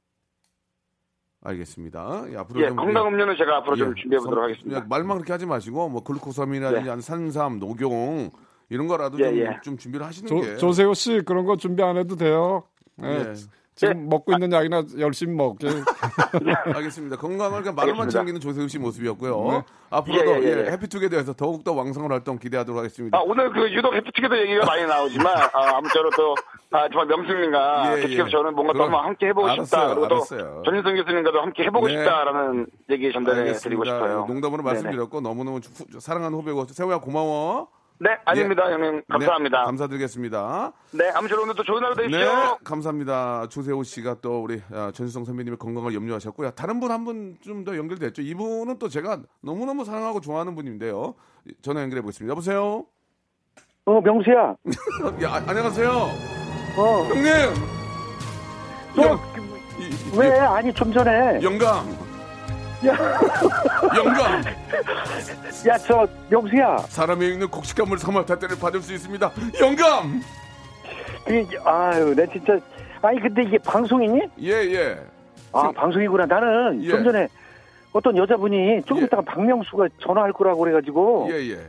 알겠습니다. 예, 앞으로 예, 좀 건강 음료는 제가 앞으로 좀 예, 준비해 보도록 선- 하겠습니다. 말만 그렇게 하지 마시고 뭐 글루코삼이라든지 네. 아니면 산삼, 녹용 이런 거라도 예, 좀, 예. 좀 준비를 하시는 조, 게 조세호 씨 그런 거 준비 안 해도 돼요. 예. 예. 지금 먹고 있는 약이나 열심히 먹게. 알겠습니다. 건강을 그냥 말로만. 챙기는 조세호 씨 모습이었고요. 네. 앞으로도 예, 예, 예. 예, 해피투게더에서 더욱더 왕성한 활동 기대하도록 하겠습니다. 아, 오늘 그 유독 해피투게더 얘기가 많이 나오지만, 아, 아무쪼록 또, 아, 정말 예, 계속해서 예. 저는 뭔가 또 그럼- 한번 함께 해보고 싶다. 알았어요, 그리고 또. 전인성 교수님과도 함께 해보고 네. 싶다라는 얘기 전달해 드리고. 싶어요. 농담으로 네네. 말씀드렸고 너무너무 후- 사랑하는 후배고 세호야 고마워. 네, 아닙니다, 형님. 감사합니다. 네, 감사드리겠습니다. 네, 아무쪼록 오늘 또 좋은 하루 되십시오. 네, 감사합니다. 조세호 씨가 또 우리 아, 전수성 선배님의 건강을 염려하셨고요. 다른 분 한 분 좀 더 연결됐죠. 이분은 또 제가 너무너무 사랑하고 좋아하는 분인데요. 전화 연결해 보겠습니다. 여보세요? 어, 명수야. 야, 아, 안녕하세요. 어, 형님! 이- 이- 왜? 아니, 좀 전에. 영감! 야, 영감! 야, 저, 명수야. 사람의 있는 곡식감을 삼아 탈때를 받을 수 있습니다. 영감! 이, 아유, 내 진짜. 아니, 근데 이게 방송이니? 예, 예. 아, 방송이구나. 나는 예. 좀 전에 어떤 여자분이 조금 예. 있다가 박명수가 전화할 거라고 그래 가지고. 예, 예.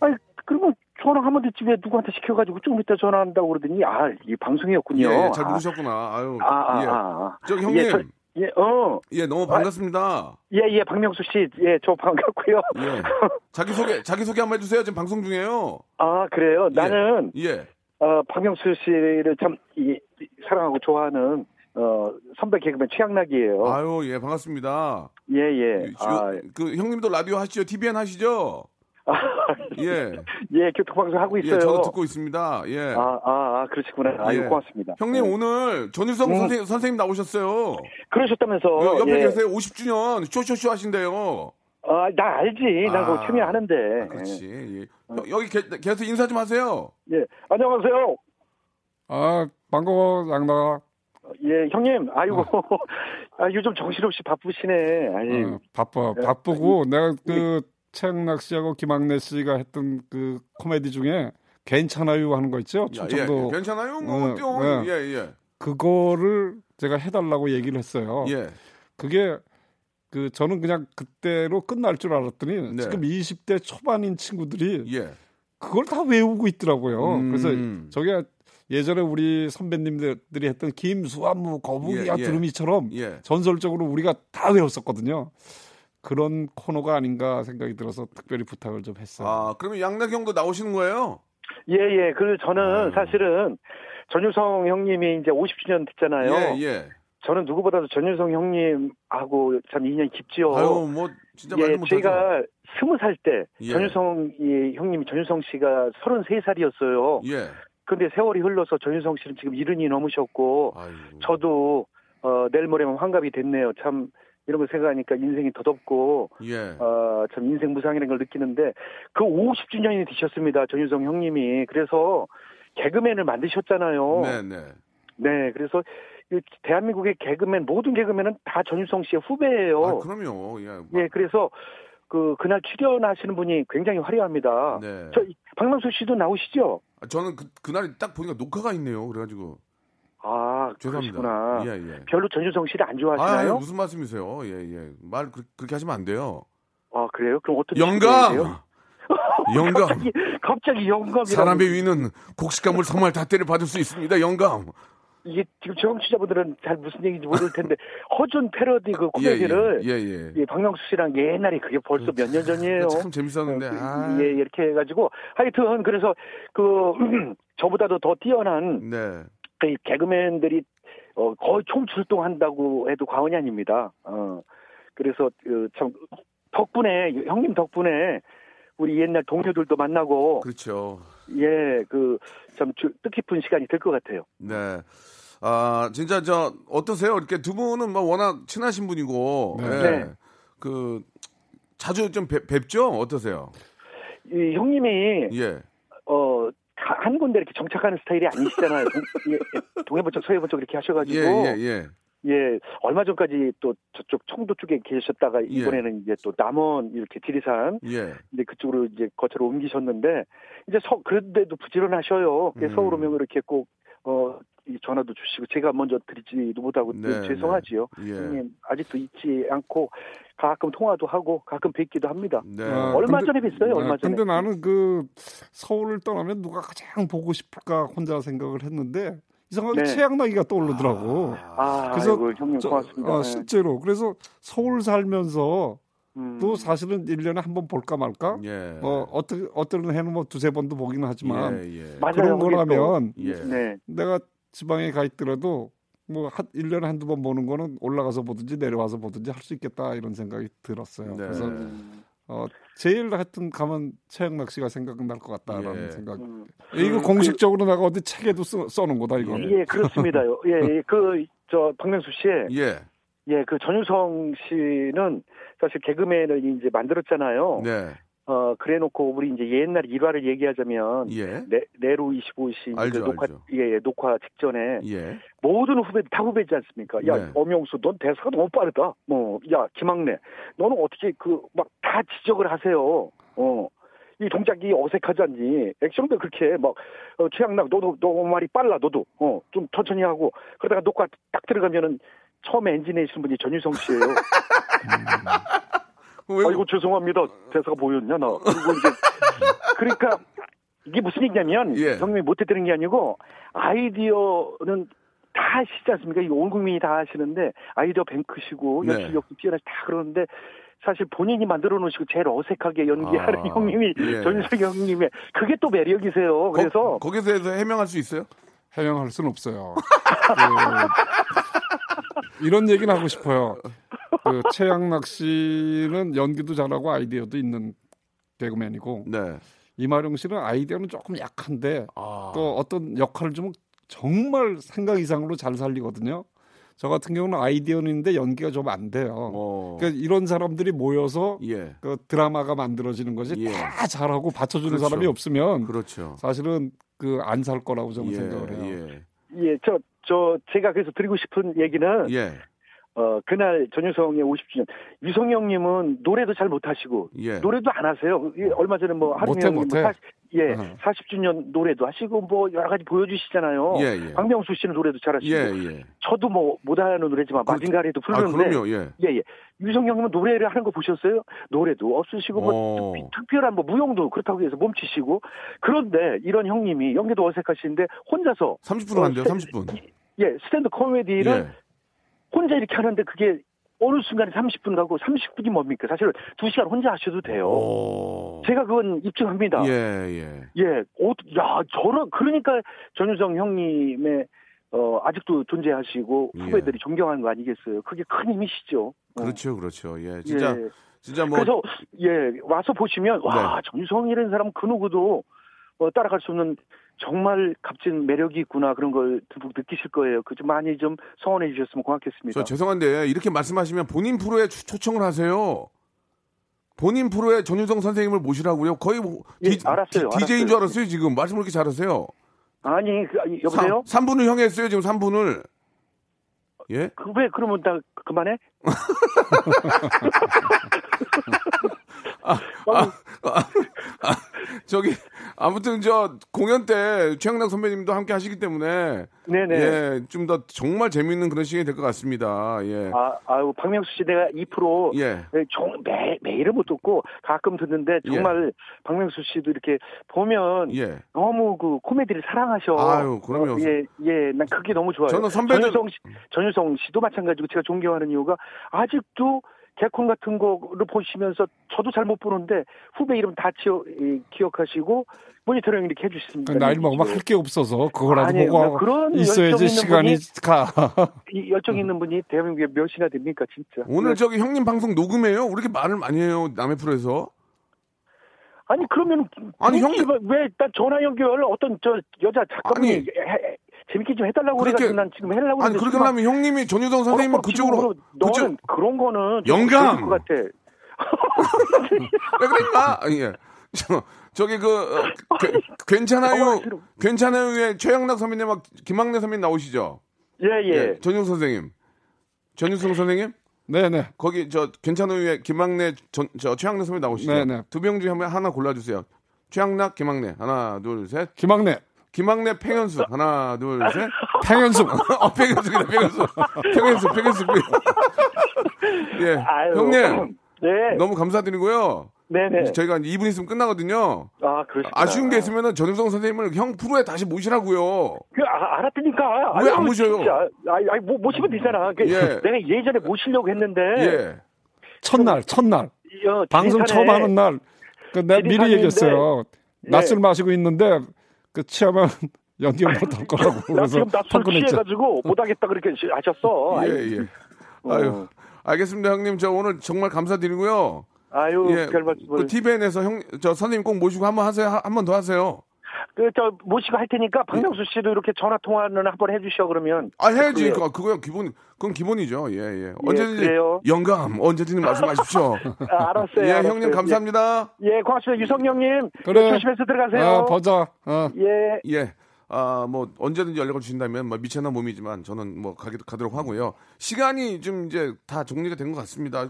아니, 그러면 전화하면 됐지. 왜 누구한테 시켜가지고 조금 이따 전화한다고 그러더니, 아, 이게 방송이었군요. 예, 잘 아, 모르셨구나. 아유. 아, 아, 예. 아, 아. 저 형님. 예, 저- 예, 어. 예, 너무 반갑습니다. 예, 예, 박명수 씨. 예, 저 반갑고요. 예. 자기 소개, 자기 소개 한번 해주세요. 지금 방송 중이에요. 아, 그래요? 나는, 예. 어, 박명수 씨를 참, 이, 이, 사랑하고 좋아하는, 어, 선배 개그맨 최양락이에요. 아유, 예, 반갑습니다. 예, 예. 요- 아, 그 형님도 라디오 하시죠? TVN 하시죠? 아, 예. 예, 교통방송 하고 있어요. 예, 저도 듣고 있습니다. 예. 아, 아, 아, 그러시구나. 아유, 예. 고맙습니다. 형님 네. 오늘 전유성 음. 선생, 선생님 나오셨어요. 그러셨다면서. 여- 옆에 예. 계세요. 50주년 쇼쇼쇼 하신대요. 아, 나 알지. 나 아, 그거 참여하는데. 아, 그렇지. 예. 여- 여기 계, 계속 인사 좀 하세요. 예. 안녕하세요. 아 반가워 양나가. 예, 형님. 아이고. 어. 아, 요즘 정신없이 바쁘시네. 아이, 어, 바빠 예. 바쁘고 내가 그 최양락 씨하고 김학래 씨가 했던 그 코미디 중에 괜찮아요 하는 거 있죠? 야, 예, 충청도 괜찮아요? 뭐 어. 예, 예. 그거를 제가 해달라고 얘기를 했어요. 예. 그게 그 저는 그냥 그때로 끝날 줄 알았더니 네. 지금 20대 초반인 친구들이 예. 그걸 다 외우고 있더라고요. 음. 그래서 저게 예전에 우리 선배님들이 했던 김수환무 거북이야 예, 예. 두루미처럼 예. 전설적으로 우리가 다 외웠었거든요. 그런 코너가 아닌가 생각이 들어서 특별히 부탁을 좀 했어요. 아, 그러면 양락 형도 나오시는 거예요? 예, 예. 그 저는 아유. 사실은 전유성 형님이 이제 50주년 됐잖아요. 예, 예. 저는 누구보다도 전유성 형님하고 참 인연이 깊지요. 아유, 뭐 진짜 말도 예, 못하죠. 제가 스무 살때 예. 전유성 이 형님이 전유성 씨가 33살이었어요. 예. 근데 세월이 흘러서 전유성 씨는 지금 이른이 넘으셨고 아이고. 저도 어, 내일 모레면 환갑이 됐네요. 참 이런 걸 생각하니까 인생이 더덥고 예. 어, 참 인생 무상이라는 걸 느끼는데 그 50주년이 되셨습니다. 전유성 형님이. 그래서 개그맨을 만드셨잖아요. 네, 네. 네, 그래서 이 대한민국의 개그맨 모든 개그맨은 다 전유성 씨의 후배예요. 아, 그럼요. 예. 예, 그래서 그 그날 출연하시는 분이 굉장히 화려합니다. 네. 저 박명수 씨도 나오시죠? 아, 저는 그, 그날 딱 보니까 녹화가 있네요. 그래가지고. 아, 죄송합니다. 예, 예. 별로 전유성 씨를 안 아, 좋아하시나요? 무슨 말씀이세요? 예, 예. 말 그, 그렇게 하시면 안 돼요. 아, 그래요? 그럼 어떤 영감! 영감! 갑자기, 갑자기 영감이라고. 사람의 위는 곡식감을 성말 닷대를 받을 수 있습니다. 영감. 이게 지금 정치자분들은 잘 무슨 얘기인지 모를 텐데 허준 패러디 그 예, 코미디를 예, 예. 예, 박명수 씨랑 옛날에 그게 벌써 몇 년 전이에요. 참 재밌었는데. 아. 예, 이렇게 해가지고 하여튼 그래서 그 저보다도 더 뛰어난 네. 그 개그맨들이 어, 거의 총출동한다고 해도 과언이 아닙니다. 어, 그래서 그 참 덕분에 형님 덕분에 우리 옛날 동료들도 만나고 그렇죠. 예 그 참 뜻깊은 시간이 될 것 같아요. 네. 아, 진짜 저 어떠세요? 이렇게 두 분은 뭐 워낙 친하신 분이고. 네. 예. 네. 그 자주 좀 뵙, 뵙죠? 어떠세요? 이 형님이 예. 어. 가- 한 군데 이렇게 정착하는 스타일이 아니시잖아요. 동, 예, 동해번쩍 서해번쩍 이렇게 하셔가지고 예, 예, 예. 예, 얼마 전까지 또 저쪽 청도 쪽에 계셨다가 예. 이번에는 이제 또 남원 이렇게 지리산 예. 이제 그쪽으로 이제 거처로 옮기셨는데 이제 서 그런데도 부지런하셔요. 음. 서울 오면 이렇게 꼭 어 전화도 주시고 제가 먼저 드리지도 못하고 또 네, 죄송하지요. 예. 형님 아직도 잊지 않고 가끔 통화도 하고 가끔 뵙기도 합니다. 네. 아, 얼마 근데- 전에 뵀어요. 얼마 아, 전에. 근데 나는 그 서울을 떠나면 누가 가장 보고 싶을까 혼자 생각을 했는데 이상하게 네. 최양락이가 떠오르더라고. 아, 그래서 아이고, 형님 저- 고맙습니다. 어, 네. 실제로 그래서 서울 살면서 음. 또 사실은 1년에 한 번 볼까 말까? 예. 어, 어떤 어떤 해는 뭐 두세 번도 보기는 하지만 예, 예. 그런. 거라면 예. 네. 내가 지방에 가 있더라도 뭐 한, 1년에 한두 번 보는 거는 올라가서 보든지 내려와서 보든지 할 수 있겠다 이런 생각이 들었어요. 네. 그래서 음. 어, 제일 하여튼 가면 최양락 씨가 생각날 것 같다라는 예. 생각. 음. 이거 공식적으로 내가 어디 책에도 써, 써놓은 거다 이거. 예, 그렇습니다요. 예, 예, 그, 저, 박명수 씨. 예. 예, 그 전유성 씨는 사실 개그맨을 이제 만들었잖아요. 네. 어, 그래 놓고 우리 이제 옛날 일화를 얘기하자면. 예. 네, 네로 25시 알죠, 그 녹화, 알죠. 예, 예, 녹화 직전에 예. 모든 후배 다 후배지 않습니까? 야, 네. 엄영수, 넌 대사가 너무 빠르다. 뭐, 야, 김학래, 너는 어떻게 그 막 다 지적을 하세요. 어. 이 동작이 어색하지 않니? 액션도 그렇게 해. 막 어, 최양락 너도 너 말이 빨라 너도 어 좀 천천히 하고 그러다가 녹화 딱 들어가면은 처음에 엔진 내시는 분이 전유성 씨예요. 왜, 아이고 죄송합니다. 대사가 보였냐 나. 그리고 이제 그러니까 이게 무슨 얘기냐면 예. 형님이 못해 들은 게 아니고 아이디어는 다 하시지 않습니까? 이온 국민이 다 하시는데 아이디어 뱅크시고 네. 연출력도 뛰어나시 다 그러는데 사실 본인이 만들어 놓으시고 제일 어색하게 연기하는 아, 형님이 예. 전유성 형님의 그게 또 매력이세요. 그래서 거, 기서 해서 해명할 수 있어요? 해명할 수는 없어요. 이런 얘기는 하고 싶어요. 그 최양락 씨는 연기도 잘하고 아이디어도 있는 개그맨이고 네. 이마룡 씨는 아이디어는 조금 약한데 아. 또 어떤 역할을 좀 정말 생각 이상으로 잘 살리거든요. 저 같은 경우는 아이디어는 있는데 연기가 좀 안 돼요. 어. 그러니까 이런 사람들이 모여서 예. 그 드라마가 만들어지는 것이 예. 다 잘하고 받쳐주는 그렇죠. 사람이 없으면 그렇죠. 사실은 그 안 살 거라고 저는 예. 생각을 해요. 예. 예, 저, 저, 제가 그래서 드리고 싶은 얘기는, 예. 어, 그날 전유성의 50주년. 유성영님은 노래도 잘 못하시고, 예. 노래도 안 하세요. 예, 얼마 전에 뭐, 하루 못해, 형님 못해. 뭐 40, 예, 어. 40주년 노래도 하시고, 뭐, 여러 가지 보여주시잖아요. 예, 예. 박명수 씨는 노래도 잘하시고, 예, 예. 저도 뭐, 못하는 노래지만, 그- 마징가리도 아, 부르는데, 그럼요. 예. 예, 예. 유성영님은 노래를 하는 거 보셨어요? 노래도 없으시고, 뭐, 어. 특- 특별한 뭐, 무용도 그렇다고 해서 몸치시고, 그런데 이런 형님이 연기도 어색하신데, 혼자서, 30분 한대요. 30분. 예, 스탠드 코미디를 예. 혼자 이렇게 하는데 그게 어느 순간에 30분 가고 30분이 뭡니까? 사실은 2시간 혼자 하셔도 돼요. 오. 제가 그건 입증합니다. 예, 예. 예, 어, 야, 저런, 그러니까 전유성 형님의, 어, 아직도 존재하시고 예. 후배들이 존경하는 거 아니겠어요? 그게 큰 힘이시죠. 어. 그렇죠, 그렇죠. 예. 진짜 예. 진짜 뭐 그래서, 예, 와서 보시면, 와, 네. 전유성이라는 사람은 그 누구도 어, 따라갈 수 없는 정말 값진 매력이 있구나 그런 걸 듬뿍 느끼실 거예요. 그 좀 많이 좀 성원해 주셨으면 고맙겠습니다. 저 죄송한데 이렇게 말씀하시면 본인 프로에 초- 초청을 하세요. 본인 프로에 전유성 선생님을 모시라고요. 거의 뭐 예, 디, 알았어요, DJ인 알았어요. 줄 알았어요, 지금. 말씀을 이렇게 잘하세요. 아니, 그, 아니, 여보세요? 3, 분을 형했어요, 지금 3분을. 예? 그, 왜 그러면 나 그만해? 저기 아무튼 저 공연 때 최양락 선배님도 함께 하시기 때문에 네네. 예, 좀 더 정말 재밌는 그런 시간이 될 것 같습니다. 예. 아, 아유, 박명수 씨 내가 2% 예. 예, 종, 매, 매일은 못 듣고 가끔 듣는데 정말 박명수 씨도 이렇게 보면 예. 너무 그 코미디를 사랑하셔. 아유, 그럼요. 어, 예, 예, 난 그게 너무 좋아요. 저는 선배들- 전유성, 씨, 전유성 씨도 마찬가지고 제가 존경하는 이유가 아직도 개콘 같은 거를 보시면서 저도 잘 못 보는데 후배 이름 다 지어, 예, 기억하시고 모니터링 이렇게 해주십니다. 그 나이 먹으면 할 게 없어서 그거라도 아니에요. 보고 그런 있어야지 시간이 가. 이 열정 있는 분이 대한민국에 몇이나 됩니까 진짜. 오늘 네. 저기 형님 방송 녹음해요? 왜 이렇게 말을 많이 해요? 남의 프로에서? 아니 그러면 아니, 형님- 왜나 전화 연결 어떤 저 여자 작가분이 아니. 해- 재밌게 좀 해달라고 그렇게- 그래가지고 난 지금 해달라고 아니 그렇게 하면 형님이 전유성 선생님은 그쪽으로 지금 너는 그쪽 그런 거는 좀 영감! 그럴 것 같아. 왜 그랬나? 예. 저 저기 그 어, 괜찮아요. 싫어. 괜찮아요에 최양락 선배님하고 김학래 선배님 나오시죠? 예 예. 전유성 선생님. 전유성 선생님? 네네. 거기 저 괜찮아요에 김학래 전, 저 최양락 선배님 나오시죠? 네네. 두 명 중에 하나 골라 주세요. 최양락, 김학래. 하나, 둘, 셋. 김학래, 김학래, 팽현수. 하나, 둘, 셋. 팽현숙. 어, 팽현수이다, 팽현수. 팽현수, 팽현수. 예. 아유. 형님, 네. 너무 감사드리고요. 네네. 저희가 2분 있으면 끝나거든요. 아 그러시구나. 아쉬운 게 있으면은 전유성 선생님을 형 프로에 다시 모시라고요. 그 아, 알았다니까. 왜안 아유, 모셔요? 진짜. 아이, 아이 뭐, 모시면 되잖아. 그, 예. 내가 예전에 모시려고 했는데. 예. 첫날, 첫날. 어, 방송 처음 하는 날. 그 내가 미리 얘기했어요. 예. 낮술 마시고 있는데 그 취하면 연기 못할 거라고. 나 그래서 지금 판권했죠. 취해가지고 못하겠다 그렇게 하셨어. 예, 아이, 예. 어. 아유. 알겠습니다, 형님. 저 오늘 정말 감사드리고요. 아유, 예. 그 TVN에서 형, 저 선생님 꼭 모시고 한번 하세요. 한 번 더 하세요. 그, 저, 모시고 할 테니까, 박명수 씨도 이렇게 전화 통화는 한번 해주셔, 그러면. 아, 해야지. 그래요. 그거, 그거야 기본, 그건 기본이죠. 예, 예. 언제든지. 그래요. 영감, 언제든지 말씀하십시오. 아, 알았어요. 예, 알았어요. 형님 감사합니다. 예, 예, 고맙습니다. 유성영님. 그래. 조심해서 들어가세요. 아, 보자. 어. 예. 예. 아, 뭐, 언제든지 연락을 주신다면, 뭐, 미천한 몸이지만, 저는 뭐, 가게, 가도록 하고요. 시간이 좀 이제 다 정리가 된 것 같습니다.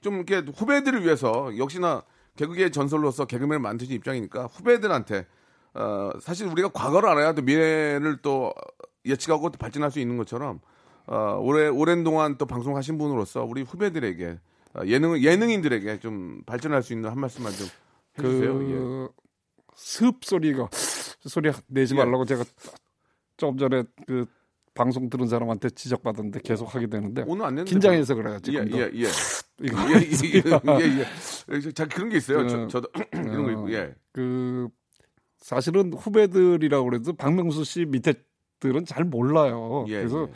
좀 이렇게 후배들을 위해서, 역시나 개그계의 전설로서 개그맨을 만드신 입장이니까, 후배들한테, 어, 사실 우리가 과거를 알아야 또 미래를 또 예측하고 또 발전할 수 있는 것처럼, 어, 오래, 오랜 동안 또 방송하신 분으로서 우리 후배들에게, 어, 예능, 예능인들에게 좀 발전할 수 있는 한 말씀만 좀 해주세요. 예. 그, 습 소리가, 소리 내지 예. 말라고 제가 좀 전에 그 방송 들은 사람한테 지적받았는데 계속 하게 되는데. 오늘 안 냈는데. 긴장해서 그래요, 예, 지금도. 예, 예. 이거 예, 예, 예, 예. 자, 그런 게 있어요. 저, 어, 저도 이런 거 있고, 예. 그 사실은 후배들이라고 그래도 박명수 씨 밑에들은 잘 몰라요. 예, 그래서 예.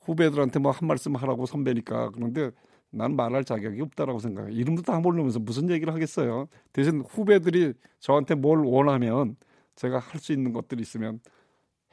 후배들한테 뭐 한 말씀 하라고 선배니까 그런데 난 말할 자격이 없다라고 생각해. 이름도 다 모르면서 무슨 얘기를 하겠어요. 대신 후배들이 저한테 뭘 원하면 제가 할 수 있는 것들이 있으면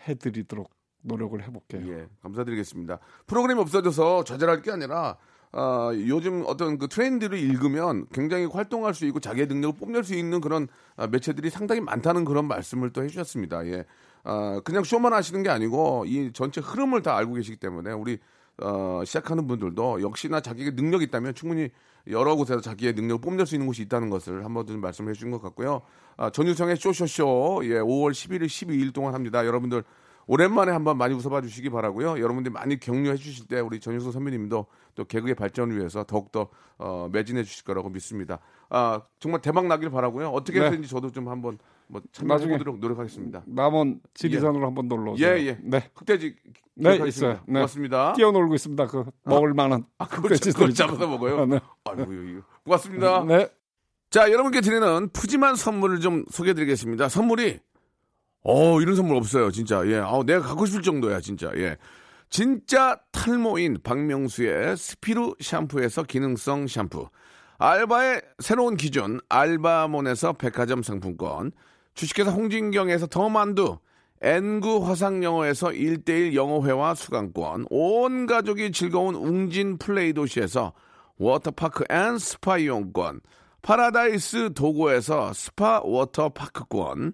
해드리도록 노력을 해볼게요. 예, 감사드리겠습니다. 프로그램이 없어져서 좌절할 게 아니라 아, 요즘 어떤 그 트렌드를 읽으면 굉장히 활동할 수 있고 자기의 능력을 뽐낼 수 있는 그런 아, 매체들이 상당히 많다는 그런 말씀을 또 해주셨습니다. 예, 아, 그냥 쇼만 하시는 게 아니고 이 전체 흐름을 다 알고 계시기 때문에 우리 어, 시작하는 분들도 역시나 자기의 능력이 있다면 충분히 여러 곳에서 자기의 능력을 뽐낼 수 있는 곳이 있다는 것을 한번 좀 말씀해 주신 것 같고요. 아, 전유성의 쇼쇼쇼 예, 5월 11일, 12일 동안 합니다. 여러분들 오랜만에 한번 많이 웃어봐 주시기 바라고요. 여러분들이 많이 격려해 주실 때 우리 전유성 선배님도 또 개그의 발전을 위해서 더욱더 어, 매진해 주실 거라고 믿습니다. 아, 정말 대박 나길 바라고요. 어떻게 네. 해서든지 저도 좀 한번 뭐 참여해보도록 노력하겠습니다. 남원 지리산으로 한번 놀러 오세요. 예, 예. 네. 흑돼지 네. 있어요. 네. 고맙습니다. 뛰어놀고 있습니다. 그 먹을 만한 아, 그걸 잡아서 먹어요? 아, 네. 아이고, 이거. 고맙습니다. 네. 자, 여러분께 드리는 푸짐한 선물을 좀 소개해 드리겠습니다. 선물이, 어, 이런 선물 없어요, 진짜. 예. 아 내가 갖고 싶을 정도야, 진짜. 예. 진짜 탈모인 박명수의 스피루 샴푸에서 기능성 샴푸. 알바의 새로운 기준, 알바몬에서 백화점 상품권. 주식회사 홍진경에서 더 만두. N구 화상영어에서 1대1 영어회화 수강권. 온 가족이 즐거운 웅진 플레이 도시에서 워터파크 and 스파 이용권. 파라다이스 도고에서 스파 워터파크권.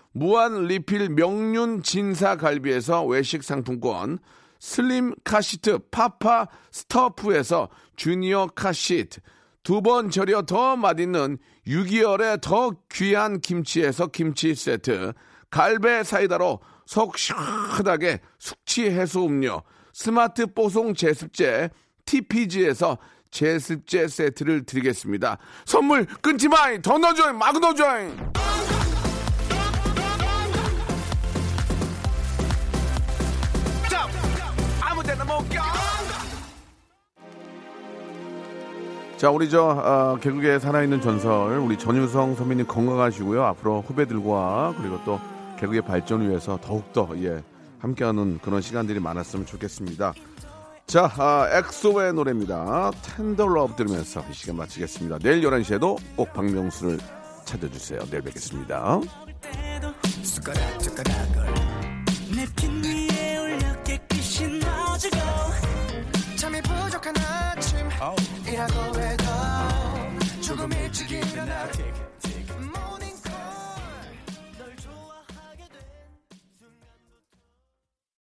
무한 리필 명륜 진사 갈비에서 외식 상품권, 슬림 카시트 파파 스터프에서 주니어 카시트, 두 번 절여 더 맛있는 6개월의 더 귀한 김치에서 김치 세트, 갈배 사이다로 속 시원하게 숙취 해소 음료, 스마트 뽀송 제습제 TPG에서 제습제 세트를 드리겠습니다. 선물 끊지 마이 더 넣어줘잉 막 넣어줘잉 자, 우리 저 어, 개그계 살아있는 전설 우리 전유성 선배님 건강하시고요. 앞으로 후배들과 그리고 또 개그의 발전을 위해서 더욱더 예, 함께하는 그런 시간들이 많았으면 좋겠습니다. 자, 아, 엑소의 노래입니다. Tender Love 들으면서 이 시간 마치겠습니다. 내일 11시에도 꼭 박명수를 찾아주세요. 내일 뵙겠습니다.